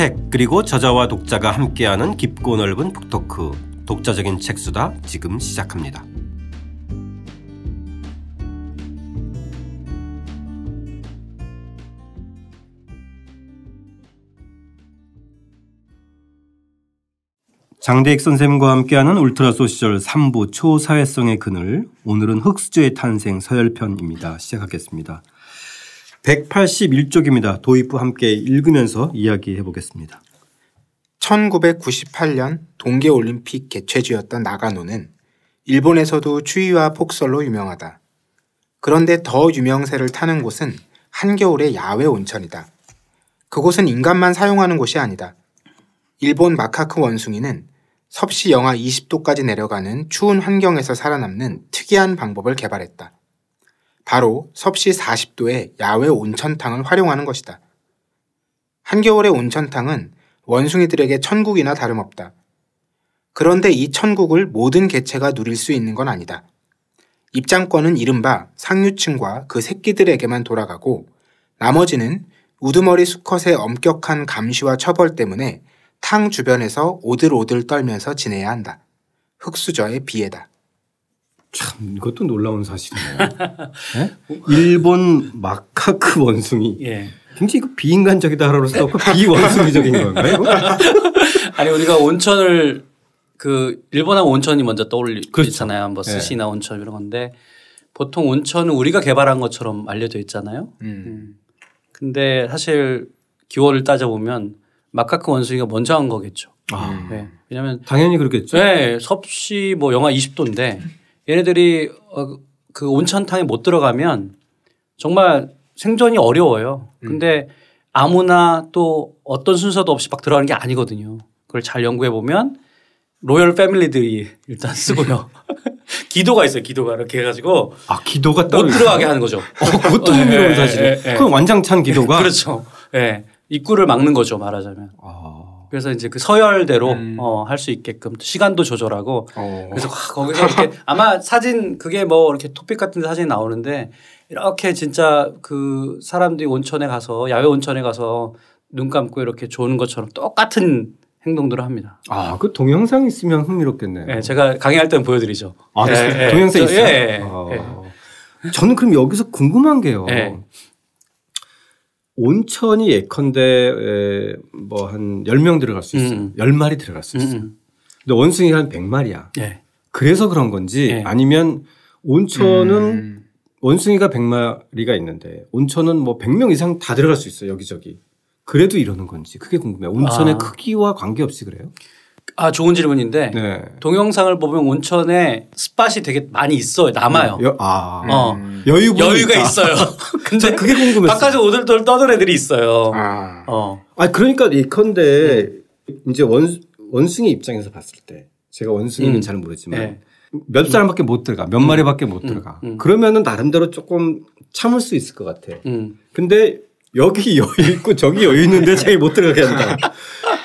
책 그리고 저자와 독자가 함께하는 깊고 넓은 북토크 독자적인 책수다 지금 시작합니다. 장대익 선생님과 함께하는 울트라 소 시절 3부 초사회성의 그늘 오늘은 흑수저의 탄생 서열편입니다. 시작하겠습니다. 181쪽입니다. 도입부 함께 읽으면서 이야기해 보겠습니다. 1998년 동계올림픽 개최지였던 나가노는 일본에서도 추위와 폭설로 유명하다. 그런데 더 유명세를 타는 곳은 한겨울의 야외 온천이다. 그곳은 인간만 사용하는 곳이 아니다. 일본 마카크 원숭이는 섭씨 영하 20도까지 내려가는 추운 환경에서 살아남는 특이한 방법을 개발했다. 바로 섭씨 40도의 야외 온천탕을 활용하는 것이다. 한겨울의 온천탕은 원숭이들에게 천국이나 다름없다. 그런데 이 천국을 모든 개체가 누릴 수 있는 건 아니다. 입장권은 이른바 상류층과 그 새끼들에게만 돌아가고 나머지는 우두머리 수컷의 엄격한 감시와 처벌 때문에 탕 주변에서 오들오들 떨면서 지내야 한다. 흑수저의 비애다. 참 이것도 놀라운 사실이네요. 네? 일본 마카크 원숭이. 예. 굉장히 그 비인간적이다 그럴 수도 비원숭이적인 건가요? 아니 우리가 온천을 그 일본하고 온천이 먼저 떠올리잖아요. 그렇죠. 뭐 네. 스시나 네. 온천 이런 건데 보통 온천은 우리가 개발한 것처럼 알려져 있잖아요. 음. 음. 근데 사실 기원을 따져보면 마카크 원숭이가 먼저 한 거겠죠. 아. 네. 왜냐하면 당연히 그렇겠죠. 네, 섭씨 뭐 영하 20도인데 얘네들이 어, 그 온천탕에 못 들어가면 정말 생존이 어려워요. 근데 음. 아무나 또 어떤 순서도 없이 막 들어가는 게 아니거든요. 그걸 잘 연구해 보면 로열 패밀리들이 일단 쓰고요. 기도가 있어요. 기도가 이렇게 해가지고 아 기도가 못 들어가게 하는 거죠. 어, 그것도 흥미로운 사실이에요. 예, 예, 예. 그건 완장찬 기도가 그렇죠. 예. 네. 입구를 막는 거죠 말하자면. 아. 그래서 이제 그 서열대로 음. 어, 할 수 있게끔 시간도 조절하고 어. 그래서 거기서 이렇게 아마 사진 그게 뭐 이렇게 토픽 같은 데 사진이 나오는데 이렇게 진짜 그 사람들이 온천에 가서 야외 온천에 가서 눈 감고 이렇게 조는 것처럼 똑같은 행동들을 합니다. 아, 그 동영상 있으면 흥미롭겠네요. 네, 제가 강의할 때는 보여드리죠. 아, 네, 동영상 있어요? 예, 아. 저는 그럼 여기서 궁금한 게요. 온천이 예컨대 뭐 한 10명 들어갈 수 있어요. 음. 10마리 들어갈 수 있어요. 음. 근데 원숭이가 한 100마리야. 네. 그래서 그런 건지 네. 아니면 온천은 음. 원숭이가 100마리가 있는데 온천은 뭐 100명 이상 다 들어갈 수 있어요. 여기저기. 그래도 이러는 건지 그게 궁금해요. 온천의 아. 크기와 관계없이 그래요? 아 좋은 질문인데 네. 동영상을 보면 온천에 스팟이 되게 많이 있어요 남아요. 여, 아 어. 음. 여유 여유가 있다. 있어요. 근데 그게 궁금했어요. 바깥에 오들오들 떠들 애들이 있어요. 아, 어. 아 그러니까 이컨대 네. 이제 원 원숭이 입장에서 봤을 때 제가 원숭이는 음. 잘 모르지만 네. 몇 사람밖에 못 들어가 몇 음. 마리밖에 못 음. 들어가 음. 그러면은 나름대로 조금 참을 수 있을 것 같아. 음. 근데 여기 여유 있고 저기 여유 있는데 자기 못 들어가게 한다.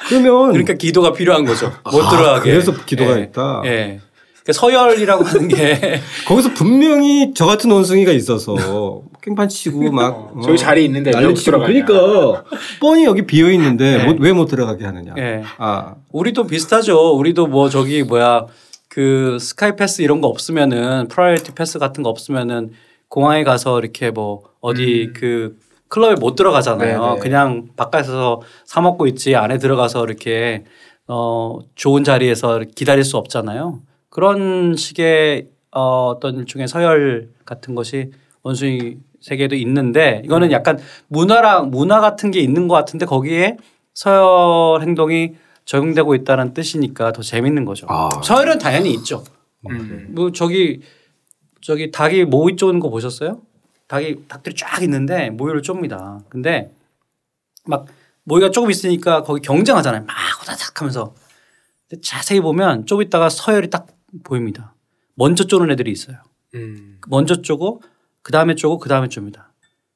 그러면 그러니까 기도가 필요한 거죠. 못 아, 들어가게. 그래서 기도가 예. 있다. 예. 그러니까 서열이라고 하는 게 거기서 분명히 저 같은 원숭이가 있어서 깽판 치고 막 어, 저기 자리 있는데 난리치고 그러니까 뻔히 여기 비어 있는데 네. 왜 못 들어가게 하느냐. 네. 아 우리도 비슷하죠. 우리도 뭐 저기 뭐야 그 Skypass 이런 거 없으면은 Priority Pass 같은 거 없으면은 공항에 가서 이렇게 뭐 어디 음. 그 클럽에 못 들어가잖아요. 네네. 네. 그냥 바깥에서 사 먹고 있지 안에 들어가서 이렇게 어 좋은 자리에서 기다릴 수 없잖아요. 그런 식의 어 어떤 일종의 서열 같은 것이 원숭이 세계에도 있는데 이거는 약간 문화랑 문화 같은 게 있는 것 같은데 거기에 서열 행동이 적용되고 있다는 뜻이니까 더 재밌는 거죠. 아. 서열은 당연히 있죠. 음. 뭐 저기 저기 닭이 모이 쪼는 거 보셨어요? 닭이 닭들이 쫙 있는데 모이를 쫍니다. 근데 막 모이가 조금 있으니까 거기 경쟁하잖아요. 막 호다닥 하면서. 자세히 보면 좀 있다가 서열이 딱 보입니다. 먼저 쪼는 애들이 있어요. 음. 먼저 쪼고 그 다음에 쪼고 그 다음에 쫍니다.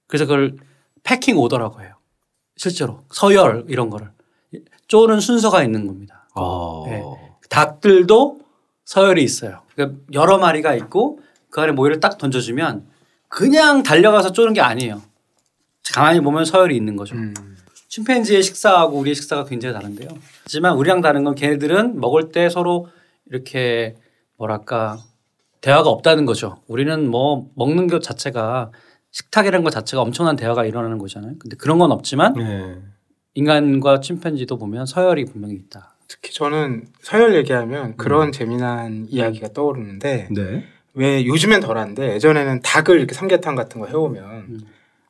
그래서 그걸 패킹 오더라고 해요. 실제로 서열 이런 거를 쪼는 순서가 있는 겁니다. 어. 네. 닭들도 서열이 있어요. 그러니까 여러 마리가 있고 그 안에 모이를 딱 던져주면 그냥 달려가서 쪼는 게 아니에요. 가만히 보면 서열이 있는 거죠. 음. 침팬지의 식사하고 우리의 식사가 굉장히 다른데요. 하지만 우리랑 다른 건 걔네들은 먹을 때 서로 이렇게 뭐랄까 대화가 없다는 거죠. 우리는 뭐 먹는 것 자체가 식탁이라는 것 자체가 엄청난 대화가 일어나는 거잖아요. 근데 그런 건 없지만 네. 인간과 침팬지도 보면 서열이 분명히 있다. 특히 저는 서열 얘기하면 그런 음. 재미난 이야기가 떠오르는데 네. 왜 요즘엔 덜한데 예전에는 닭을 이렇게 삼계탕 같은 거 해오면 음.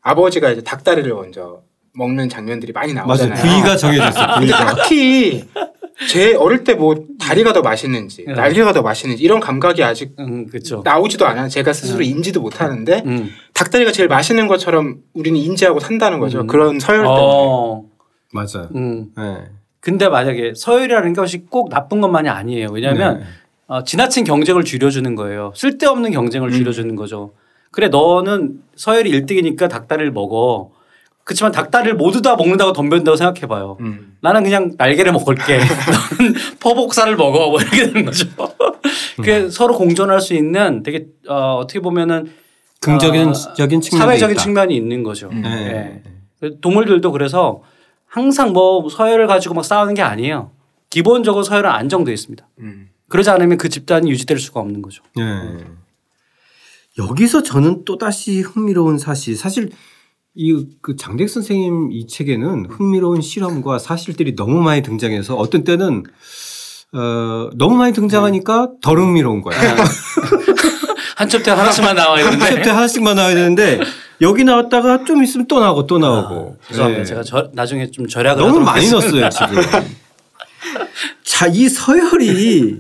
아버지가 이제 닭다리를 먼저 먹는 장면들이 많이 나오잖아요. 맞아요. 부위가 정해졌어. 부위가. 딱히 제 어릴 때 뭐 다리가 더 맛있는지 네. 날개가 더 맛있는지 이런 감각이 아직 음, 나오지도 않아요. 제가 스스로 음. 인지도 못 하는데 음. 닭다리가 제일 맛있는 것처럼 우리는 인지하고 산다는 거죠. 음. 그런 서열 때문에. 어. 맞아요. 음. 네. 근데 만약에 서열이라는 것이 꼭 나쁜 것만이 아니에요. 왜냐하면 네. 어, 지나친 경쟁을 줄여주는 거예요. 쓸데없는 경쟁을 음. 줄여주는 거죠. 그래 너는 서열이 1등이니까 닭다리를 먹어. 그렇지만 닭다리를 모두 다 먹는다고 덤벼든다고 생각해봐요. 음. 나는 그냥 날개를 먹을게. 너는 포복살을 먹어. 뭐 이렇게 되는 거죠. 그게 음. 서로 공존할 수 있는 되게 어, 어떻게 보면은 긍정적인 어, 측면이 사회적인 있다. 측면이 있는 거죠. 음. 네. 네. 동물들도 그래서 항상 뭐 서열을 가지고 막 싸우는 게 아니에요. 기본적으로 서열은 안정되어 있습니다. 음. 그러지 않으면 그 집단이 유지될 수가 없는 거죠. 네. 여기서 저는 또 다시 흥미로운 사실, 사실 이 그 장대익 선생님 이 책에는 흥미로운 실험과 사실들이 너무 많이 등장해서 어떤 때는 어 너무 많이 등장하니까 덜 흥미로운 거야. 한 챕터 하나씩만 나와야 되는데. 한 챕터 하나씩만 나와야 되는데 여기 나왔다가 좀 있으면 또 나오고 또 나오고. 아, 죄송합니다. 네. 제가 저, 나중에 좀 절약을 너무 많이 넣었어요 지금. 자, 이 서열이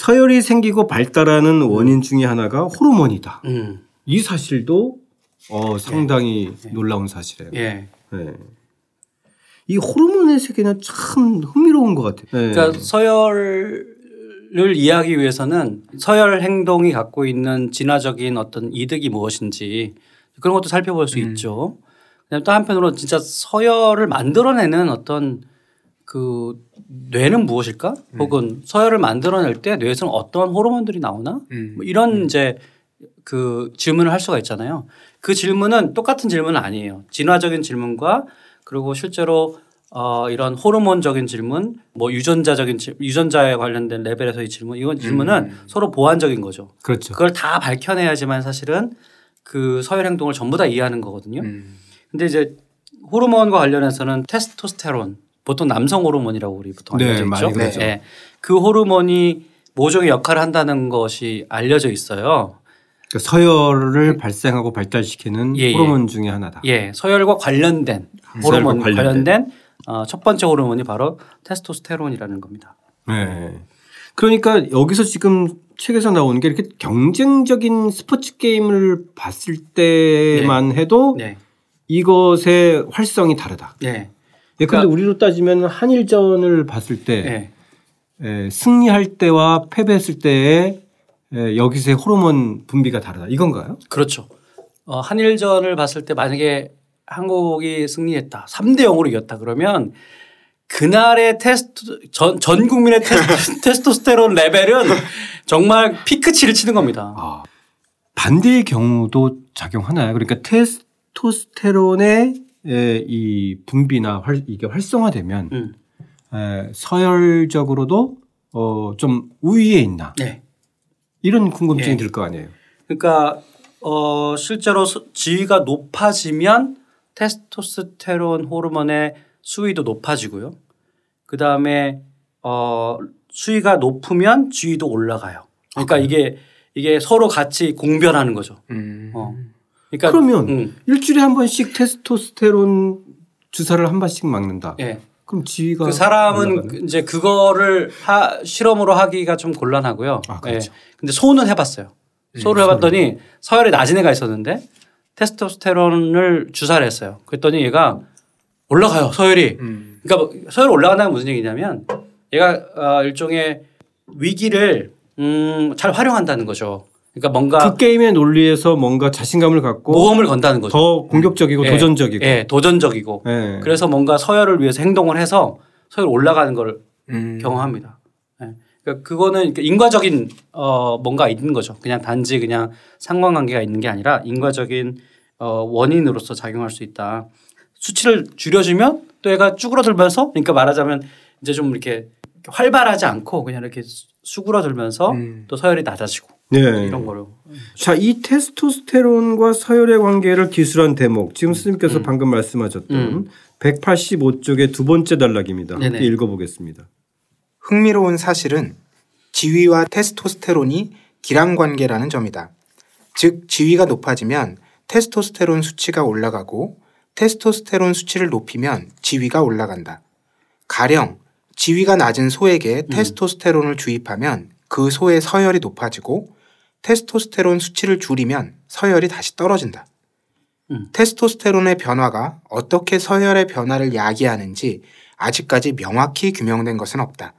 서열이 생기고 발달하는 원인 중의 하나가 호르몬이다. 음. 이 사실도 어, 상당히 네. 놀라운 사실이에요. 예. 네. 이 호르몬의 세계는 참 흥미로운 것 같아요. 네. 그러니까 서열을 이해하기 위해서는 서열 행동이 갖고 있는 진화적인 어떤 이득이 무엇인지 그런 것도 살펴볼 수 음. 있죠. 또 한편으로 진짜 서열을 만들어내는 어떤 그 뇌는 무엇일까? 음. 혹은 서열을 만들어낼 때 뇌에서는 어떤 호르몬들이 나오나? 음. 뭐 이런 음. 이제 그 질문을 할 수가 있잖아요. 그 질문은 똑같은 질문은 아니에요. 진화적인 질문과 그리고 실제로 어 이런 호르몬적인 질문, 뭐 유전자적인 유전자에 관련된 레벨에서의 질문, 이건 질문은 음. 서로 보완적인 거죠. 그렇죠. 그걸 다 밝혀내야지만 사실은 그 서열 행동을 전부 다 이해하는 거거든요. 음. 근데 이제 호르몬과 관련해서는 테스토스테론, 보통 남성 호르몬이라고 우리 보통 네, 알려져 있죠. 네. 네. 그 호르몬이 모종의 역할을 한다는 것이 알려져 있어요. 그러니까 서열을 발생하고 발달시키는 예, 예. 호르몬 중의 하나다. 예, 서열과 관련된 음. 호르몬 관련된, 관련된 어, 첫 번째 호르몬이 바로 테스토스테론이라는 겁니다. 네. 그러니까 여기서 지금 책에서 나오는 게 이렇게 경쟁적인 스포츠 게임을 봤을 때만 네. 해도 네. 이것의 활성이 다르다. 네. 예, 그런데 그러니까 우리로 따지면 한일전을 봤을 때 네. 예, 승리할 때와 패배했을 때의 예, 여기서의 호르몬 분비가 다르다 이건가요? 그렇죠. 어, 한일전을 봤을 때 만약에 한국이 승리했다. 3대 0으로 이겼다 그러면 그날의 테스트 전, 전 국민의 테스트, 테스토스테론 레벨은 정말 피크치를 치는 겁니다. 아, 반대의 경우도 작용하나요? 그러니까 테스토스테론의 이 분비나 활, 이게 활성화되면 음. 에, 서열적으로도 어, 좀 우위에 있나? 네. 이런 궁금증이 예. 들거 아니에요. 그러니까 어, 실제로 지위가 높아지면 테스토스테론 호르몬의 수위도 높아지고요. 그 다음에 어, 수위가 높으면 지위도 올라가요. 그러니까 아, 이게 이게 서로 같이 공변하는 거죠. 음. 어. 그러니까 그러면 음. 일주일에 한 번씩 테스토스테론 주사를 한 번씩 맞는다. 예. 그럼 지위가 그 사람은 올라가네? 이제 그거를 하, 실험으로 하기가 좀 곤란하고요. 아, 그렇죠. 예. 근데 소는 해봤어요. 음, 소를 해봤더니 서열이 낮은 애가 있었는데 테스토스테론을 주사를 했어요. 그랬더니 얘가 올라가요 서열이. 음. 그러니까 뭐 서열 올라간다는 무슨 얘기냐면 얘가 어, 일종의 위기를 음, 잘 활용한다는 거죠. 그러니까 뭔가 그 게임의 논리에서 뭔가 자신감을 갖고 모험을 건다는 거죠. 더 공격적이고 네. 도전적이고. 네. 도전적이고. 네. 그래서 뭔가 서열을 위해서 행동을 해서 서열 올라가는 걸 음. 경험합니다. 네. 그러니까 그거는 인과적인 어 뭔가 있는 거죠. 그냥 단지 그냥 상관관계가 있는 게 아니라 인과적인 어 원인으로서 작용할 수 있다. 수치를 줄여주면 또 애가 쭈그러들면서 그러니까 말하자면 이제 좀 이렇게 활발하지 않고 그냥 이렇게 수그러들면서 음. 또 서열이 낮아지고 네. 이런 거로. 자, 이 테스토스테론과 서열의 관계를 기술한 대목 지금 스님께서 음. 방금 말씀하셨던 음. 185쪽의 두 번째 단락입니다. 함께 읽어 보겠습니다. 흥미로운 사실은 지위와 테스토스테론이 기랑 관계라는 점이다. 즉 지위가 높아지면 테스토스테론 수치가 올라가고 테스토스테론 수치를 높이면 지위가 올라간다. 가령 지위가 낮은 소에게 음. 테스토스테론을 주입하면 그 소의 서열이 높아지고 테스토스테론 수치를 줄이면 서열이 다시 떨어진다. 음. 테스토스테론의 변화가 어떻게 서열의 변화를 야기하는지 아직까지 명확히 규명된 것은 없다.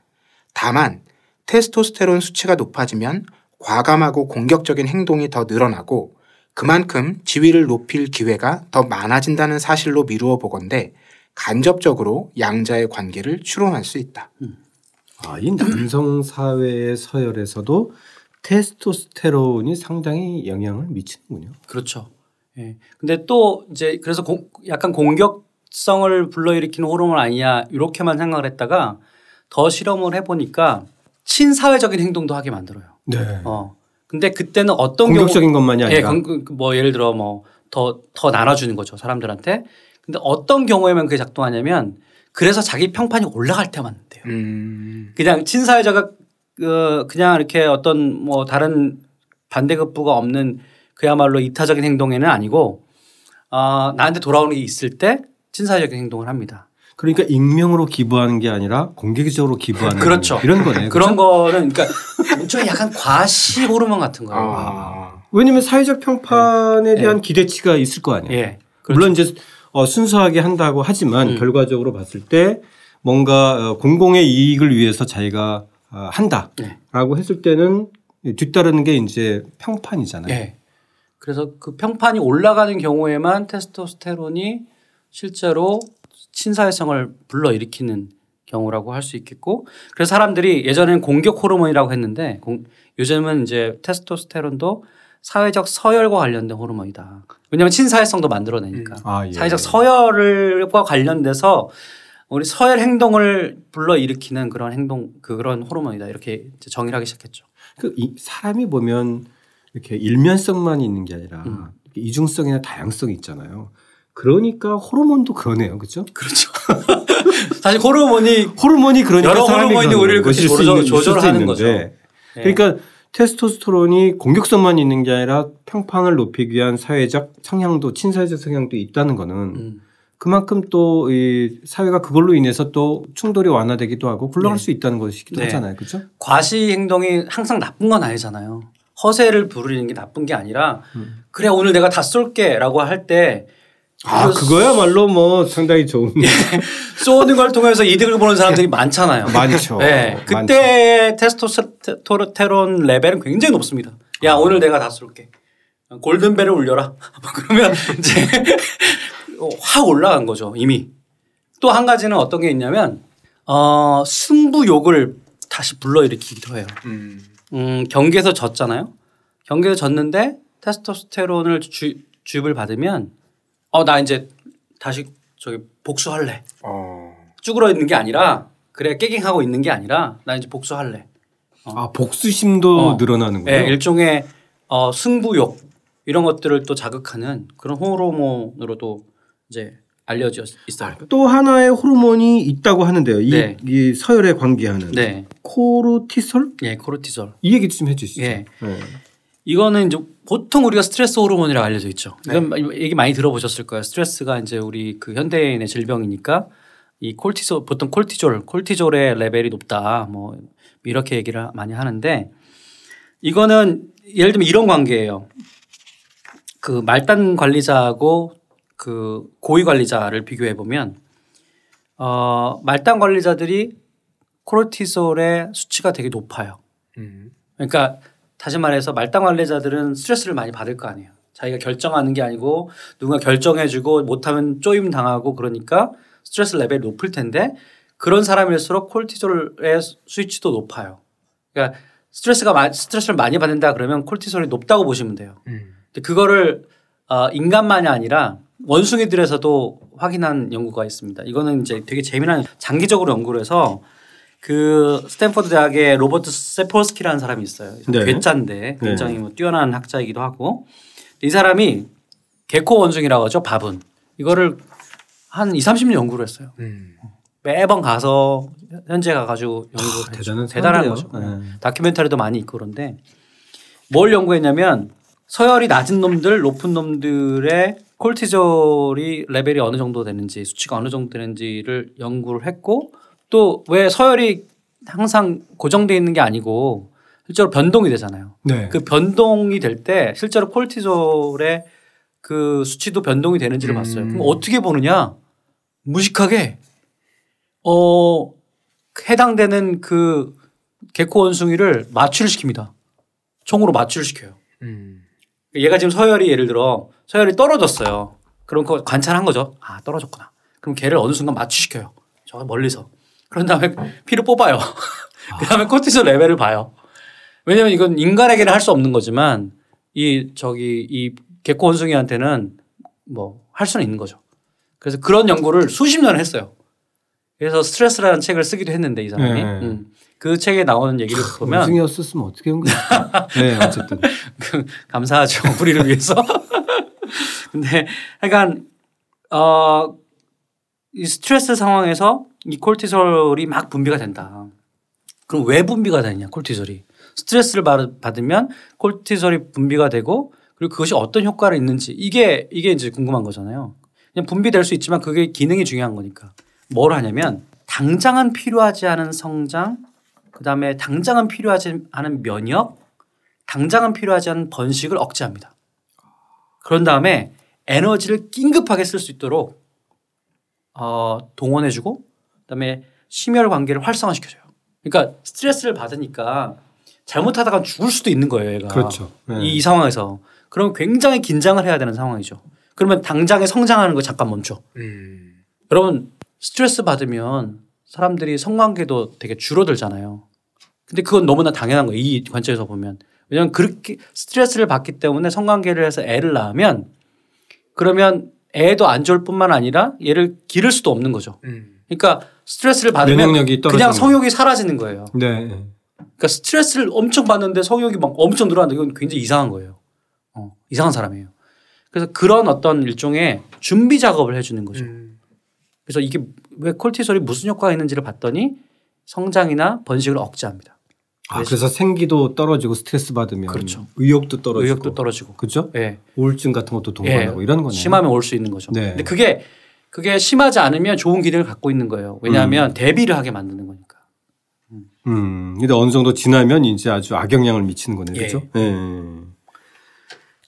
다만 테스토스테론 수치가 높아지면 과감하고 공격적인 행동이 더 늘어나고 그만큼 지위를 높일 기회가 더 많아진다는 사실로 미루어 보건대 간접적으로 양자의 관계를 추론할 수 있다. 음. 아, 이 남성 사회의 서열에서도 테스토스테론이 상당히 영향을 미치는군요. 그렇죠. 예. 근데 또 이제 그래서 공, 약간 공격성을 불러일으키는 호르몬 아니냐 이렇게만 생각을 했다가 더 실험을 해보니까 친사회적인 행동도 하게 만들어요. 네. 어. 근데 그때는 어떤 공격적인 경우, 것만이 아니라 예, 그, 뭐 예를 들어 뭐더더 나눠주는 거죠 사람들한테. 근데 어떤 경우에만 그게 작동하냐면 그래서 자기 평판이 올라갈 때만 돼요. 음. 그냥 친사회자가 그 그냥 이렇게 어떤 뭐 다른 반대급부가 없는 그야말로 이타적인 행동에는 아니고 어, 나한테 돌아오는 게 있을 때 친사회적인 행동을 합니다. 그러니까 익명으로 기부하는 게 아니라 공개적으로 기부하는 그렇죠. 이런 거네. 그런 그렇죠? 거는 그러니까 좀 약간 과시 호르몬 같은 거예요. 아. 왜냐하면 사회적 평판에 네. 대한 네. 기대치가 있을 거 아니에요. 네. 그렇죠. 물론 이제 어, 순수하게 한다고 하지만 음. 결과적으로 봤을 때 뭔가 어, 공공의 이익을 위해서 자기가 어, 한다라고 네. 했을 때는 뒤따르는 게 이제 평판이잖아요. 네. 그래서 그 평판이 올라가는 경우에만 테스토스테론이 실제로 친사회성을 불러일으키는 경우라고 할 수 있겠고 그래서 사람들이 예전에는 공격 호르몬이라고 했는데 공, 요즘은 이제 테스토스테론도 사회적 서열과 관련된 호르몬이다. 왜냐하면 친사회성도 만들어내니까 음. 아, 예. 사회적 서열과 관련돼서 우리 서열 행동을 불러 일으키는 그런 행동 그런 호르몬이다 이렇게 정의를 하기 시작했죠. 그 사람이 보면 이렇게 일면성만 있는 게 아니라 음. 이중성이나 다양성이 있잖아요. 그러니까 호르몬도 그러네요. 그렇죠? 그렇죠. 사실 호르몬이 호르몬이 그러니까 여러 호르몬이 우리를 그렇게 조절, 조절하는 거죠. 네. 그러니까 테스토스테론이 공격성만 있는 게 아니라 평판을 높이기 위한 사회적 성향도 친사회적 성향도 있다는 거는 음. 그만큼 또 이 사회가 그걸로 인해서 또 충돌이 완화되기도 하고 굴러갈 네. 수 있다는 것이기도 네. 하잖아요. 그렇죠? 과시 행동이 항상 나쁜 건 아니잖아요. 허세를 부르는 게 나쁜 게 아니라 음. 그래 오늘 내가 다 쏠게라고 할때 아, 그거야말로 뭐 상당히 좋은. 예. 쏘는 걸 통해서 이득을 보는 사람들이 많잖아요. 많죠. 네. 그때 테스토스테론 레벨은 굉장히 높습니다. 야, 아. 오늘 내가 다 쏠게. 골든벨을 울려라. 그러면 이제 확 올라간 거죠, 이미. 또 한 가지는 어떤 게 있냐면, 어, 승부욕을 다시 불러일으키기도 해요. 음. 음, 경기에서 졌잖아요. 경기에서 졌는데 테스토스테론을 주, 주입을 받으면 어, 나 이제 다시 저기 복수할래. 어. 쭈그러 있는 게 아니라 그래 깨갱하고 있는 게 아니라 나 이제 복수할래. 어. 아 복수심도 어. 늘어나는군요. 네, 일종의 어, 승부욕 이런 것들을 또 자극하는 그런 호르몬으로도 이제 알려져 있어요. 아, 또 하나의 호르몬이 있다고 하는데요. 이, 네. 이 서열에 관계하는 네. 코르티솔? 네, 코르티솔. 이 얘기 좀 해주시죠. 네. 네. 이거는 이제 보통 우리가 스트레스 호르몬이라고 알려져 있죠. 네. 이건 얘기 많이 들어보셨을 거예요. 스트레스가 이제 우리 그 현대인의 질병이니까 이 콜티졸 보통 콜티졸 콜티졸의 레벨이 높다 뭐 이렇게 얘기를 많이 하는데 이거는 예를 들면 이런 관계예요. 그 말단 관리자하고 그 고위 관리자를 비교해 보면 어 말단 관리자들이 코르티솔의 수치가 되게 높아요. 음. 그러니까 다시 말해서 말단 관리자들은 스트레스를 많이 받을 거 아니에요. 자기가 결정하는 게 아니고 누군가 결정해주고 못하면 쪼임 당하고 그러니까 스트레스 레벨이 높을 텐데 그런 사람일수록 콜티졸의 스위치도 높아요. 그러니까 스트레스가 스트레스를 많이 받는다 그러면 콜티솔이 높다고 보시면 돼요. 음. 근데 그거를 어 인간만이 아니라 원숭이들에서도 확인한 연구가 있습니다. 이거는 이제 되게 재미난 장기적으로 연구를 해서 그 스탠퍼드 대학의 로버트 세폴스키라는 사람이 있어요. 네. 괴짜인데 네. 굉장히 뭐 뛰어난 학자이기도 하고 이 사람이 개코 원숭이라고 하죠. 밥은 이거를 한 2, 30년 연구를 했어요. 음. 매번 가서 현재 가가지고 연구를 아, 대단한 대단한 거죠. 네. 다큐멘터리도 많이 있고 그런데 뭘 연구했냐면 서열이 낮은 놈들, 높은 놈들의 콜티졸이 레벨이 어느 정도 되는지 수치가 어느 정도 되는지를 연구를 했고 또 왜 서열이 항상 고정되어 있는 게 아니고 실제로 변동이 되잖아요. 네. 그 변동이 될 때 실제로 콜티졸의 그 수치도 변동이 되는지를 음. 봤어요. 그럼 어떻게 보느냐? 무식하게 어 해당되는 그 개코 원숭이를 마취를 시킵니다. 총으로 마취를 시켜요. 음. 얘가 지금 서열이 예를 들어 서열이 떨어졌어요. 그럼 그거 관찰한 거죠. 아 떨어졌구나. 그럼 걔를 어느 순간 마취시켜요. 저 멀리서. 그런 다음에 피를 뽑아요. 그 다음에 코티솔 레벨을 봐요. 왜냐면 이건 인간에게는 할 수 없는 거지만 이 저기 이 개코 원숭이한테는 뭐 할 수는 있는 거죠. 그래서 그런 연구를 수십 년을 했어요. 그래서 스트레스라는 책을 쓰기도 했는데 이 사람이 네. 음. 그 책에 나오는 얘기를 보면 원숭이였었으면 어떻게 한 거야? 네 어쨌든 그, 감사하죠 우리를 위해서. 근데 하여간 어 이 스트레스 상황에서 이 콜티솔이 막 분비가 된다. 그럼 왜 분비가 되냐 콜티솔이 스트레스를 받으면 콜티솔이 분비가 되고 그리고 그것이 어떤 효과를 있는지 이게 이게 이제 궁금한 거잖아요. 그냥 분비될 수 있지만 그게 기능이 중요한 거니까 뭘 하냐면 당장은 필요하지 않은 성장, 그 다음에 당장은 필요하지 않은 면역, 당장은 필요하지 않은 번식을 억제합니다. 그런 다음에 에너지를 긴급하게 쓸 수 있도록 어, 동원해주고 그다음에 심혈 관계를 활성화시켜줘요. 그러니까 스트레스를 받으니까 잘못하다가 죽을 수도 있는 거예요, 얘가. 그렇죠. 네. 이, 이 상황에서. 그럼 굉장히 긴장을 해야 되는 상황이죠. 그러면 당장에 성장하는 거 잠깐 멈춰. 음. 여러분 스트레스 받으면 사람들이 성관계도 되게 줄어들잖아요. 근데 그건 너무나 당연한 거예요. 이 관점에서 보면. 왜냐하면 그렇게 스트레스를 받기 때문에 성관계를 해서 애를 낳으면 그러면 애도 안 좋을 뿐만 아니라 얘를 기를 수도 없는 거죠. 음. 그러니까 스트레스를 받으면 그냥 성욕이 사라지는 거예요. 네. 그러니까 스트레스를 엄청 받는데 성욕이 막 엄청 늘어난다. 이건 굉장히 이상한 거예요. 어, 이상한 사람이에요. 그래서 그런 어떤 일종의 준비 작업을 해주는 거죠. 음. 그래서 이게 왜 콜티솔이 무슨 효과가 있는지를 봤더니 성장이나 번식을 억제합니다. 아, 그래서 생기도 떨어지고 스트레스 받으면 그렇죠. 의욕도 떨어지고 의욕도 떨어지고 그렇죠? 네. 우울증 같은 것도 동반하고 네. 이런 거네요. 심하면 올 수 있는 거죠. 네. 근데 그게 그게 심하지 않으면 좋은 기능을 갖고 있는 거예요. 왜냐하면 음. 대비를 하게 만드는 거니까. 음. 음. 근데 어느 정도 지나면 이제 아주 악영향을 미치는 거네요. 그렇죠? 예. 네.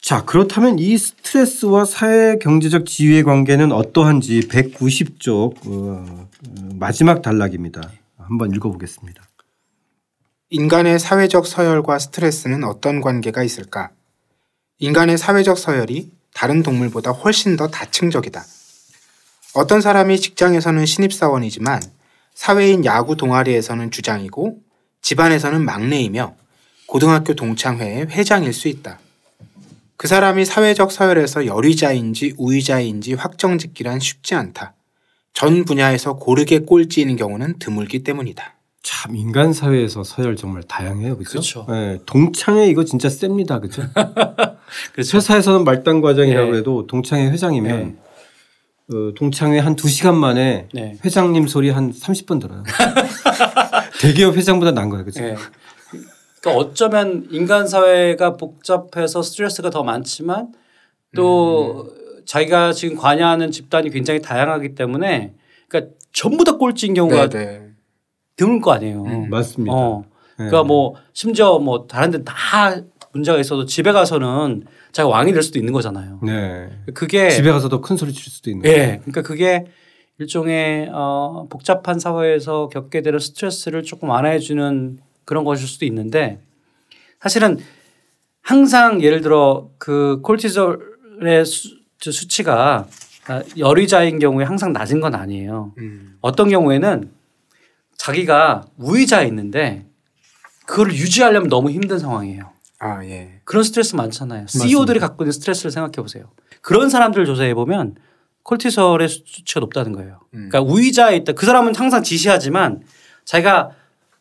자, 그렇다면 이 스트레스와 사회 경제적 지위의 관계는 어떠한지 190쪽 어, 마지막 단락입니다. 한번 읽어 보겠습니다. 인간의 사회적 서열과 스트레스는 어떤 관계가 있을까? 인간의 사회적 서열이 다른 동물보다 훨씬 더 다층적이다. 어떤 사람이 직장에서는 신입사원이지만 사회인 야구 동아리에서는 주장이고 집안에서는 막내이며 고등학교 동창회의 회장일 수 있다. 그 사람이 사회적 서열에서 열의자인지 우의자인지 확정짓기란 쉽지 않다. 전 분야에서 고르게 꼴찌이는 경우는 드물기 때문이다. 참 인간 사회에서 서열 정말 다양해요, 그렇죠? 네, 동창회 이거 진짜 셉니다, 그렇죠? 그렇죠. 회사에서는 말단 과장이라고 네. 해도 동창회 회장이면 네. 어, 동창회 한두 시간 만에 네. 회장님 소리 한 30번 들어요. 대기업 회장보다 난 거예요, 그렇죠? 네. 그러니까 어쩌면 인간 사회가 복잡해서 스트레스가 더 많지만 또 음. 자기가 지금 관여하는 집단이 굉장히 다양하기 때문에 그러니까 전부 다 꼴찌인 경우가 네네. 네. 드물 거 아니에요. 음, 맞습니다. 어. 그러니까 네. 뭐 심지어 뭐 다른 데 다 문제가 있어도 집에 가서는 자기가 왕이 될 수도 있는 거잖아요. 네. 그게 집에 가서도 큰 소리 칠 수도 있는 예. 네. 그러니까 그게 일종의 어 복잡한 사회에서 겪게 되는 스트레스를 조금 완화해 주는 그런 것일 수도 있는데 사실은 항상 예를 들어 그 콜티졸의 수, 수치가 열의자인 경우에 항상 낮은 건 아니에요. 음. 어떤 경우에는 자기가 우의자에 있는데 그걸 유지하려면 너무 힘든 상황이에요. 아, 예. 그런 스트레스 많잖아요. CEO들이 갖고 있는 스트레스를 생각해 보세요. 그런 사람들을 조사해 보면 콜티솔의 수치가 높다는 거예요. 음. 그러니까 우위자에 있다. 그 사람은 항상 지시하지만 자기가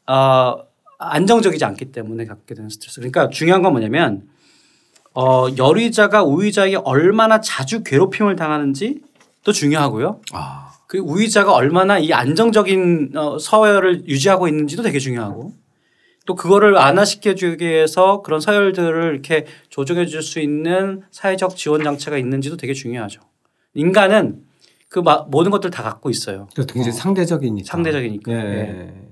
어, 안정적이지 않기 때문에 갖게 되는 스트레스. 그러니까 중요한 건 뭐냐면 어, 열의자가 우위자에게 얼마나 자주 괴롭힘을 당하는지도 중요하고요. 아. 그 우위자가 얼마나 이 안정적인 어, 서열을 유지하고 있는지도 되게 중요하고 또 그거를 완화시켜주기 위해서 그런 서열들을 이렇게 조정해 줄 수 있는 사회적 지원 장치가 있는지도 되게 중요하죠. 인간은 그 모든 것들 다 갖고 있어요. 굉장히 어. 상대적이니까. 상대적이니까. 네. 네.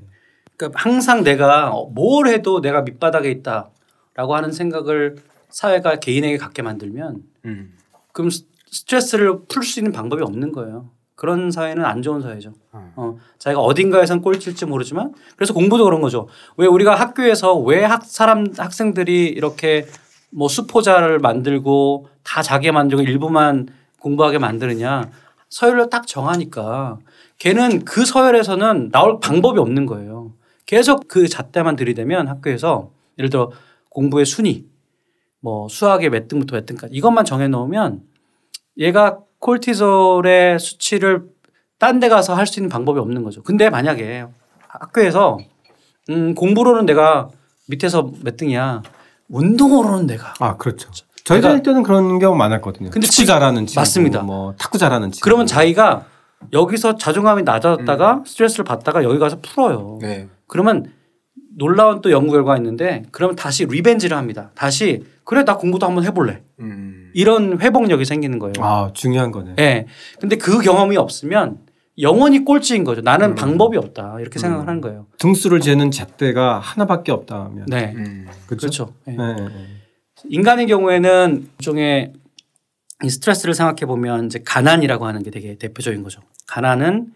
그러니까 항상 내가 뭘 해도 내가 밑바닥에 있다라고 하는 생각을 사회가 개인에게 갖게 만들면 음. 그럼 스트레스를 풀 수 있는 방법이 없는 거예요. 그런 사회는 안 좋은 사회죠. 어. 어. 자기가 어딘가에선 꼴찔지 모르지만 그래서 공부도 그런 거죠. 왜 우리가 학교에서 왜 학, 사람, 학생들이 이렇게 뭐 수포자를 만들고 다 자기 만들고 일부만 공부하게 만드느냐 서열을 딱 정하니까 걔는 그 서열에서는 나올 방법이 없는 거예요. 계속 그 잣대만 들이대면 학교에서 예를 들어 공부의 순위 뭐 수학의 몇 등부터 몇 등까지 이것만 정해 놓으면 얘가 콜티솔의 수치를 딴 데 가서 할 수 있는 방법이 없는 거죠. 근데 만약에 학교에서 음, 공부로는 내가 밑에서 몇 등이야. 운동으로는 내가. 아, 그렇죠. 저희 다닐 때는 그런 경우 많았거든요. 근데 축구 잘하는 친구. 맞습니다. 뭐 탁구 잘하는 친구. 그러면 자기가 여기서 자존감이 낮아졌다가 음. 스트레스를 받다가 여기 가서 풀어요. 네. 그러면 놀라운 또 연구 결과가 있는데 그러면 다시 리벤지를 합니다. 다시 그래 나 공부도 한번 해볼래. 음. 이런 회복력이 생기는 거예요. 아 중요한 거네. 네. 근데 그 경험이 없으면 영원히 꼴찌인 거죠. 나는 음. 방법이 없다 이렇게 음. 생각을 하는 거예요. 등수를 재는 잣대가 하나밖에 없다면. 네. 음. 그렇죠. 네. 네. 인간의 경우에는 일종의 이 스트레스를 생각해 보면 이제 가난이라고 하는 게 되게 대표적인 거죠. 가난은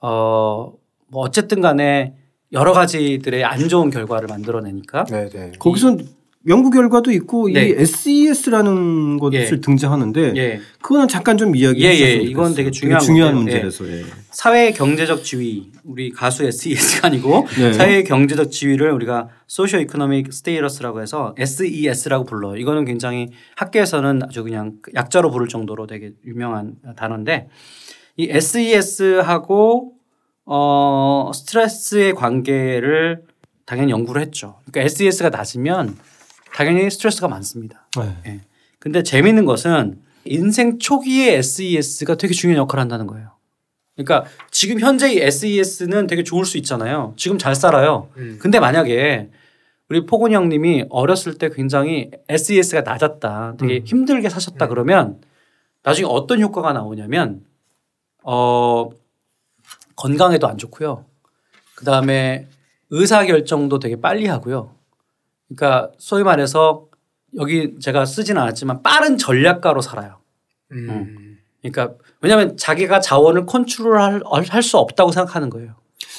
어뭐 어쨌든 간에 여러 가지들의 안 좋은 결과를 만들어내니까. 네네. 네. 거기서 연구 결과도 있고 네. 이 SES라는 것을 예. 등장하는데 예. 그거는 잠깐 좀 이야기해 주셨으면 예, 예. 이건 되게 중요한, 되게 중요한 문제라서 예. 사회 경제적 지위 우리 가수 SES가 아니고 네. 사회 경제적 지위를 우리가 social economic status라고 해서 SES라고 불러요. 이거는 굉장히 학계에서는 아주 그냥 약자로 부를 정도로 되게 유명한 단어인데 이 SES하고 어 스트레스의 관계를 당연히 연구를 했죠. 그러니까 SES가 낮으면 당연히 스트레스가 많습니다. 네. 네. 근데 재미있는 것은 인생 초기에 SES가 되게 중요한 역할을 한다는 거예요. 그러니까 지금 현재 이 SES는 되게 좋을 수 있잖아요. 지금 잘 살아요. 음. 근데 만약에 우리 포근이 형님이 어렸을 때 굉장히 SES가 낮았다. 되게 음. 힘들게 사셨다 음. 그러면 나중에 어떤 효과가 나오냐면 어 건강에도 안 좋고요. 그 다음에 의사 결정도 되게 빨리 하고요. 그러니까 소위 말해서 여기 제가 쓰지는 않았지만 빠른 전략가로 살아요. 음. 음. 그러니까 왜냐하면 자기가 자원을 컨트롤할 할 수 없다고 생각하는 거예요.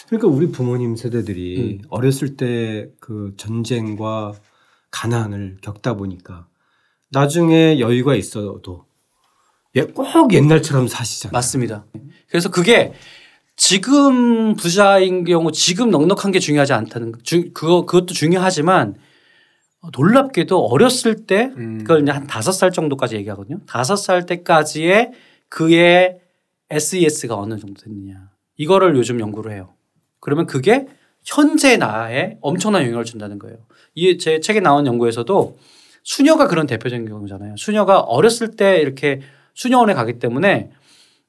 그러니까 우리 부모님 세대들이 음. 어렸을 때 그 전쟁과 가난을 겪다 보니까 나중에 여유가 있어도 꼭 옛날처럼 사시잖아요. 맞습니다. 그래서 그게 지금 부자인 경우 지금 넉넉한 게 중요하지 않다는 주, 그거 그것도 중요하지만 놀랍게도 어렸을 때 음. 그걸 이제 한 다섯 살 정도까지 얘기하거든요. 다섯 살 때까지의 그의 SES가 어느 정도 됐느냐. 이거를 요즘 연구를 해요. 그러면 그게 현재 나에 엄청난 영향을 준다는 거예요. 이 제 책에 나온 연구에서도 수녀가 그런 대표적인 경우잖아요. 수녀가 어렸을 때 이렇게 수녀원에 가기 때문에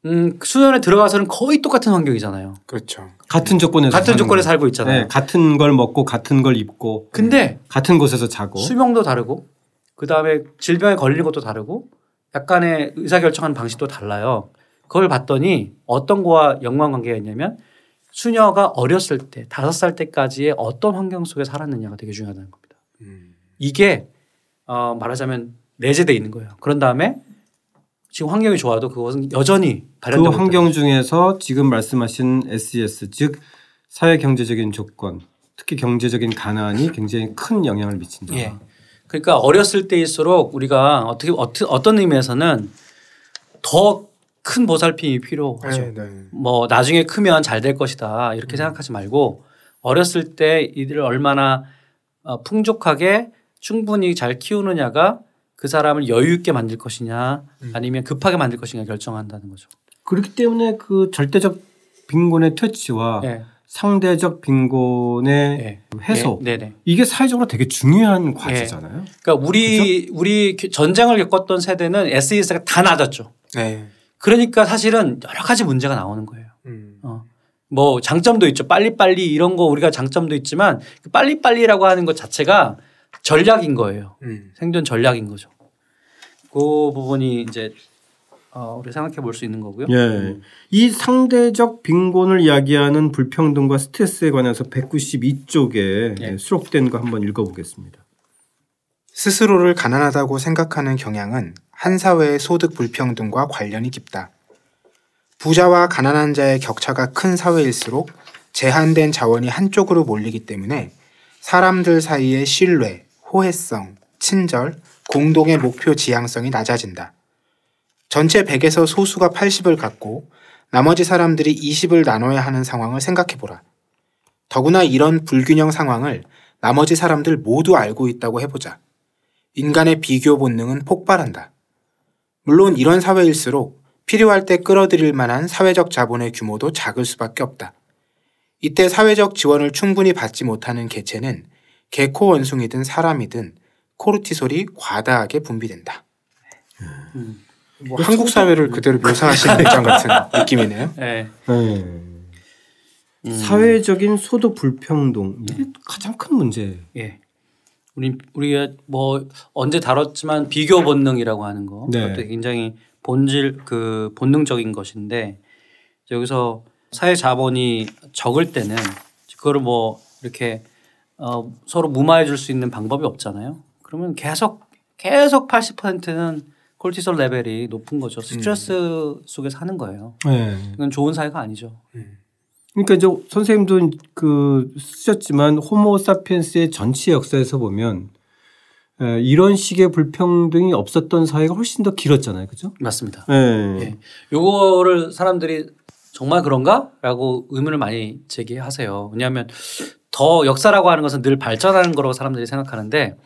음, 수련에 들어가서는 거의 똑같은 환경이잖아요. 그렇죠. 같은 조건에서 같은 조건에 살고 있잖아요. 네, 같은 걸 먹고 같은 걸 입고. 근데 같은 곳에서 자고. 수명도 다르고 그 다음에 질병에 걸리는 것도 다르고 약간의 의사 결정하는 방식도 달라요. 그걸 봤더니 어떤 거와 연관 관계가 있냐면 수녀가 어렸을 때 다섯 살 때까지의 어떤 환경 속에 살았느냐가 되게 중요하다는 겁니다. 음. 이게 어 말하자면 내재돼 있는 거예요. 그런 다음에 지금 환경이 좋아도 그것은 여전히 발현되고 그 환경 중에서 지금 말씀하신 SES 즉 사회 경제적인 조건 특히 경제적인 가난이 굉장히 큰 영향을 미친다. 예. 그러니까 어렸을 때일수록 우리가 어떻게 어떤 의미에서는 더 큰 보살핌이 필요하죠. 네, 네. 뭐 나중에 크면 잘 될 것이다 이렇게 음. 생각하지 말고 어렸을 때 이들을 얼마나 어, 풍족하게 충분히 잘 키우느냐가 그 사람을 여유 있게 만들 것이냐 음. 아니면 급하게 만들 것이냐 결정한다는 거죠. 그렇기 때문에 그 절대적 빈곤의 퇴치와 네. 상대적 빈곤의 네. 해소 네. 네. 이게 사회적으로 되게 중요한 과제잖아요. 그러니까 우리 그렇죠? 우리 전쟁을 겪었던 세대는 SES가 다 낮았죠. 네. 그러니까 사실은 여러 가지 문제가 나오는 거예요. 음. 어. 뭐 장점도 있죠. 빨리빨리 이런 거 우리가 장점도 있지만 그 빨리빨리라고 하는 것 자체가 전략인 거예요. 음. 생존 전략인 거죠. 그 부분이 이제 어, 우리 생각해 볼 수 있는 거고요. 예. 이 상대적 빈곤을 이야기하는 불평등과 스트레스에 관해서 192쪽에 예. 수록된 거 한번 읽어보겠습니다. 스스로를 가난하다고 생각하는 경향은 한 사회의 소득 불평등과 관련이 깊다. 부자와 가난한 자의 격차가 큰 사회일수록 제한된 자원이 한쪽으로 몰리기 때문에 사람들 사이의 신뢰, 호혜성, 친절, 공동의 목표 지향성이 낮아진다. 전체 100에서 소수가 80을 갖고 나머지 사람들이 20을 나눠야 하는 상황을 생각해 보라. 더구나 이런 불균형 상황을 나머지 사람들 모두 알고 있다고 해보자. 인간의 비교 본능은 폭발한다. 물론 이런 사회일수록 필요할 때 끌어들일 만한 사회적 자본의 규모도 작을 수밖에 없다. 이때 사회적 지원을 충분히 받지 못하는 개체는 개코 원숭이든 사람이든 코르티솔이 과다하게 분비된다. 음. 뭐 한국 사회를 그대로 묘사하시는 입장 같은 느낌이네요. 네. 네. 음. 사회적인 소득 불평등 이게 가장 큰 문제. 예. 우리 우리가 뭐 언제 다뤘지만 비교 본능이라고 하는 거 네. 그것도 굉장히 본질 그 본능적인 것인데 여기서 사회 자본이 적을 때는 그거를 뭐 이렇게 어 서로 무마해 줄 수 있는 방법이 없잖아요. 그러면 계속 계속 80%는 콜티솔 레벨이 높은 거죠. 스트레스 음. 속에 사는 거예요. 네. 이건 좋은 사회가 아니죠. 음. 그러니까 이제 선생님도 그 쓰셨지만 호모사피엔스의 전체 역사에서 보면 이런 식의 불평등이 없었던 사회가 훨씬 더 길었잖아요. 그죠? 맞습니다. 네. 네. 요거를 사람들이 정말 그런가?라고 의문을 많이 제기하세요. 왜냐하면 더 역사라고 하는 것은 늘 발전하는 거라고 사람들이 생각하는데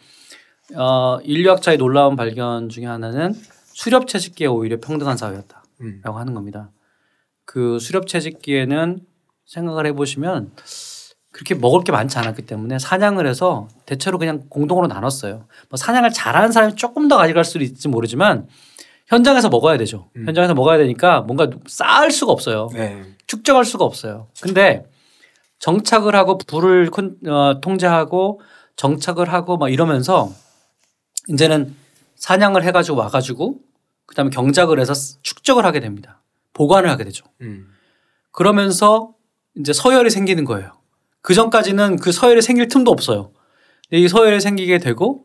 어, 인류학자의 놀라운 발견 중에 하나는 수렵 채집기에 오히려 평등한 사회였다라고 음. 하는 겁니다. 그 수렵 채집기에는 생각을 해보시면 그렇게 먹을 게 많지 않았기 때문에 사냥을 해서 대체로 그냥 공동으로 나눴어요. 뭐 사냥을 잘하는 사람이 조금 더 가져갈 수도 있을지 모르지만 현장에서 먹어야 되죠. 음. 현장에서 먹어야 되니까 뭔가 쌓을 수가 없어요. 네. 축적할 수가 없어요. 근데 정착을 하고 불을 어, 통제하고 정착을 하고 막 이러면서 이제는 사냥을 해가지고 와가지고 그다음에 경작을 해서 축적을 하게 됩니다. 보관을 하게 되죠. 음. 그러면서 이제 서열이 생기는 거예요. 그 전까지는 그 서열이 생길 틈도 없어요. 이 서열이 생기게 되고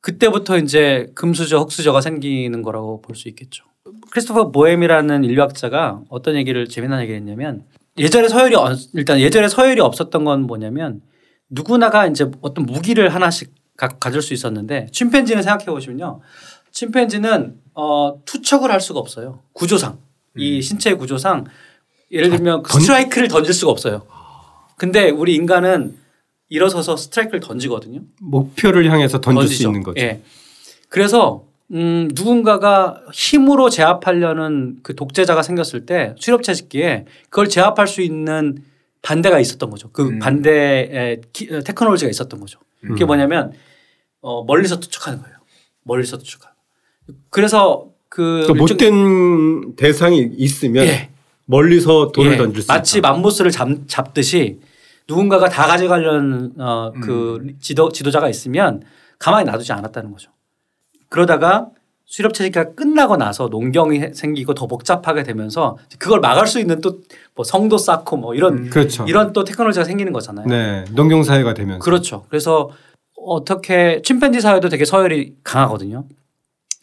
그때부터 이제 금수저, 흑수저가 생기는 거라고 볼 수 있겠죠. 크리스토퍼 보엠이라는 인류학자가 어떤 얘기를 재미난 얘기를 했냐면 예전에 서열이 일단 예전에 서열이 없었던 건 뭐냐면 누구나가 이제 어떤 무기를 하나씩 가, 가질 수 있었는데 침팬지는 생각해 보시면요. 침팬지는 어, 투척을 할 수가 없어요. 구조상. 음. 이 신체의 구조상 예를 들면 아, 스트라이크를 던질 수가 없어요. 근데 우리 인간은 일어서서 스트라이크를 던지거든요. 목표를 향해서 던질 던지죠. 수 있는 거죠. 예. 그래서 음, 누군가가 힘으로 제압하려는 그 독재자가 생겼을 때 수렵채집기에 그걸 제압할 수 있는 반대가 있었던 거죠. 그 음. 반대의 테크놀로지가 있었던 거죠. 그게 음. 뭐냐면 어, 멀리서 투척하는 거예요. 멀리서 투척하는. 그래서 그 그러니까 못된 대상이 있으면 예. 멀리서 돌을 예. 던질 수 마치 있다. 맘보스를 잡, 잡듯이 누군가가 다 가져가려는 어, 그 음. 지도, 지도자가 있으면 가만히 놔두지 않았다는 거죠. 그러다가 수렵 체제가 끝나고 나서 농경이 생기고 더 복잡하게 되면서 그걸 막을 수 있는 또 뭐 성도 쌓고 뭐 이런 음. 그렇죠. 이런 또 테크놀로지가 생기는 거잖아요. 네. 농경 사회가 되면서 그렇죠. 그래서 어떻게 침팬지 사회도 되게 서열이 강하거든요.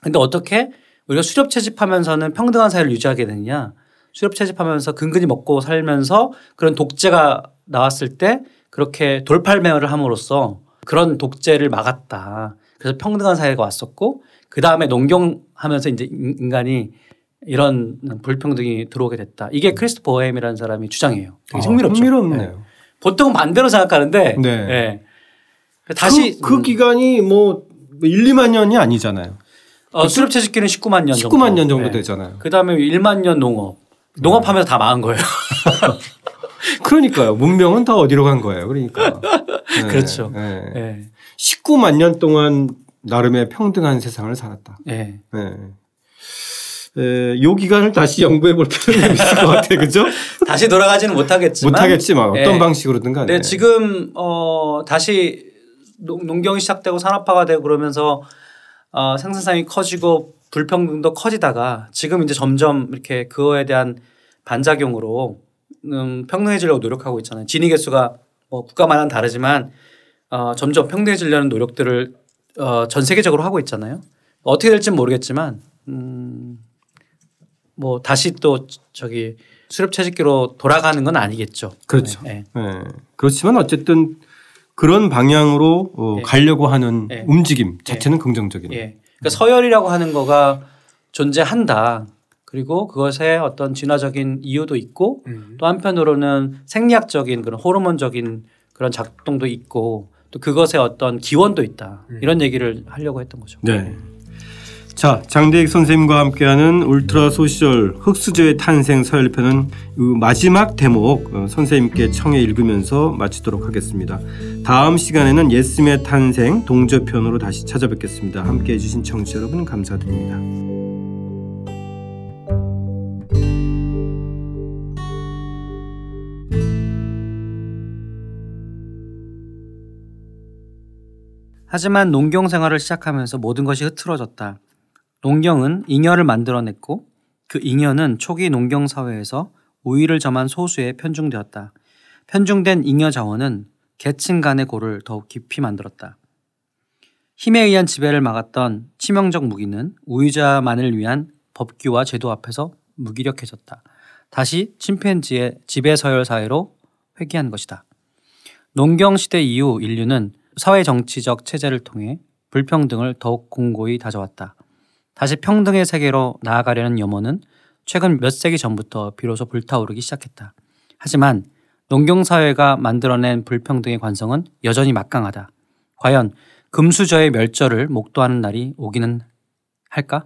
근데 어떻게 우리가 수렵 채집하면서는 평등한 사회를 유지하게 되느냐? 수렵 채집하면서 근근히 먹고 살면서 그런 독재가 나왔을 때 그렇게 돌팔매를 함으로써 그런 독재를 막았다. 그래서 평등한 사회가 왔었고 그 다음에 농경하면서 이제 인간이 이런 불평등이 들어오게 됐다. 이게 크리스토퍼 오햄이라는 사람이 주장해요. 되게 아, 흥미롭죠. 흥미롭네요. 네. 보통은 반대로 생각하는데 네. 네. 다시 그, 그 음. 기간이 뭐 1, 2만 년이 아니잖아요. 어, 수렵 채집기는 19만 년 19만 정도. 년 정도 네. 되잖아요. 그다음에 1만 년 농업. 농업하면서 다 망한 거예요. 그러니까요. 문명은 다 어디로 간 거예요. 그러니까. 네. 그렇죠. 네. 네. 19만 년 동안 나름의 평등한 세상을 살았다. 네. 네. 에, 요 기간을 다시 연구해 볼 필요는 있을 것 같아요. 그죠? 다시 돌아가지는 못하겠지만. 못하겠지만 어떤 네. 방식으로든 간에. 네, 지금 어, 다시 농경이 시작되고 산업화가 되고 그러면서 어, 생산성이 커지고 불평등도 커지다가 지금 이제 점점 이렇게 그거에 대한 반작용으로 음, 평등해지려고 노력하고 있잖아요. 진위 개수가 뭐 국가마다 다르지만 어, 점점 평등해지려는 노력들을 어, 전 세계적으로 하고 있잖아요. 어떻게 될지는 모르겠지만 음, 뭐 다시 또 저기 수렵 채집기로 돌아가는 건 아니겠죠. 그렇죠. 네. 네. 그렇지만 어쨌든 그런 방향으로 어, 네. 가려고 하는 네. 움직임 자체는 긍정적이네요. 예. 그러니까 서열이라고 하는 거가 존재한다. 그리고 그것에 어떤 진화적인 이유도 있고 음. 또 한편으로는 생리학적인 그런 호르몬적인 그런 작동도 있고 또 그것에 어떤 기원도 있다. 음. 이런 얘기를 하려고 했던 거죠. 네. 자, 장대익 선생님과 함께하는 울트라 소셜 흑수저의 탄생 서열편은 마지막 대목 어, 선생님께 청해 읽으면서 마치도록 하겠습니다. 다음 시간에는 예스의 탄생 동저편으로 다시 찾아뵙겠습니다. 함께 해주신 청취자 여러분 감사드립니다. 하지만 농경 생활을 시작하면서 모든 것이 흐트러졌다. 농경은 잉여를 만들어냈고 그 잉여는 초기 농경 사회에서 우위를 점한 소수에 편중되었다. 편중된 잉여 자원은 계층 간의 고를 더욱 깊이 만들었다. 힘에 의한 지배를 막았던 치명적 무기는 우위자만을 위한 법규와 제도 앞에서 무기력해졌다. 다시 침팬지의 지배 서열 사회로 회귀한 것이다. 농경 시대 이후 인류는 사회 정치적 체제를 통해 불평등을 더욱 공고히 다져왔다. 다시 평등의 세계로 나아가려는 염원은 최근 몇 세기 전부터 비로소 불타오르기 시작했다. 하지만 농경사회가 만들어낸 불평등의 관성은 여전히 막강하다. 과연 금수저의 멸절을 목도하는 날이 오기는 할까?